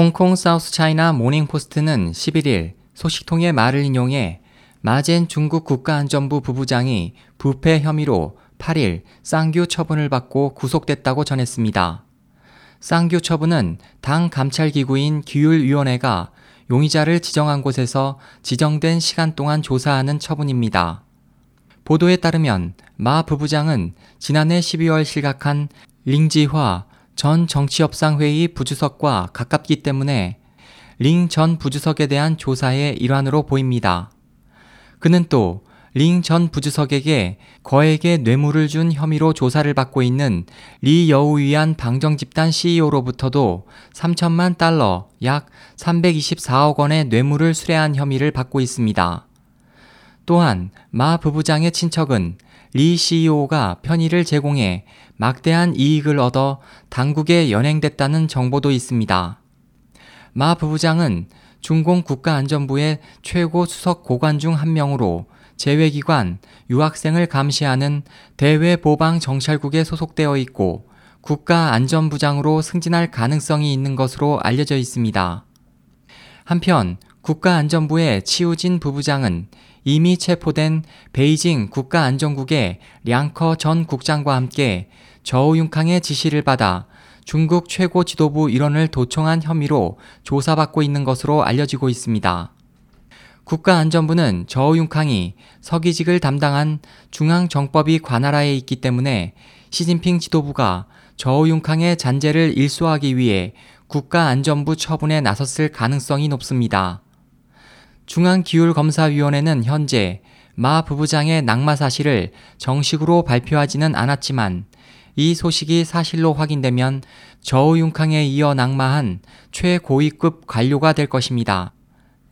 홍콩 사우스 차이나 모닝포스트는 11일 소식통의 말을 인용해 마젠 중국 국가안전부 부부장이 부패 혐의로 8일 쌍규 처분을 받고 구속됐다고 전했습니다. 쌍규 처분은 당 감찰기구인 기율위원회가 용의자를 지정한 곳에서 지정된 시간 동안 조사하는 처분입니다. 보도에 따르면 마 부부장은 지난해 12월 실각한 링지화 전 정치협상회의 부주석과 가깝기 때문에 링 전 부주석에 대한 조사의 일환으로 보입니다. 그는 또 링 전 부주석에게 거액의 뇌물을 준 혐의로 조사를 받고 있는 리 여우위안 방정집단 CEO로부터도 3천만 달러 약 324억 원의 뇌물을 수뢰한 혐의를 받고 있습니다. 또한 마 부부장의 친척은 리 CEO가 편의를 제공해 막대한 이익을 얻어 당국에 연행됐다는 정보도 있습니다. 마 부부장은 중공 국가안전부의 최고 수석 고관 중 한 명으로 재외기관, 유학생을 감시하는 대외보방정찰국에 소속되어 있고 국가안전부장으로 승진할 가능성이 있는 것으로 알려져 있습니다. 한편 국가안전부의 치우진 부부장은 이미 체포된 베이징 국가안전국의 량커 전 국장과 함께 저우융캉의 지시를 받아 중국 최고 지도부 일원을 도청한 혐의로 조사받고 있는 것으로 알려지고 있습니다. 국가안전부는 저우융캉이 서기직을 담당한 중앙정법위 관할하에 있기 때문에 시진핑 지도부가 저우융캉의 잔재를 일소하기 위해 국가안전부 처분에 나섰을 가능성이 높습니다. 중앙기율검사위원회는 현재 마 부부장의 낙마 사실을 정식으로 발표하지는 않았지만 이 소식이 사실로 확인되면 저우융캉에 이어 낙마한 최고위급 관료가 될 것입니다.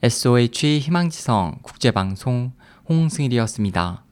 SOH 희망지성 국제방송 홍승일이었습니다.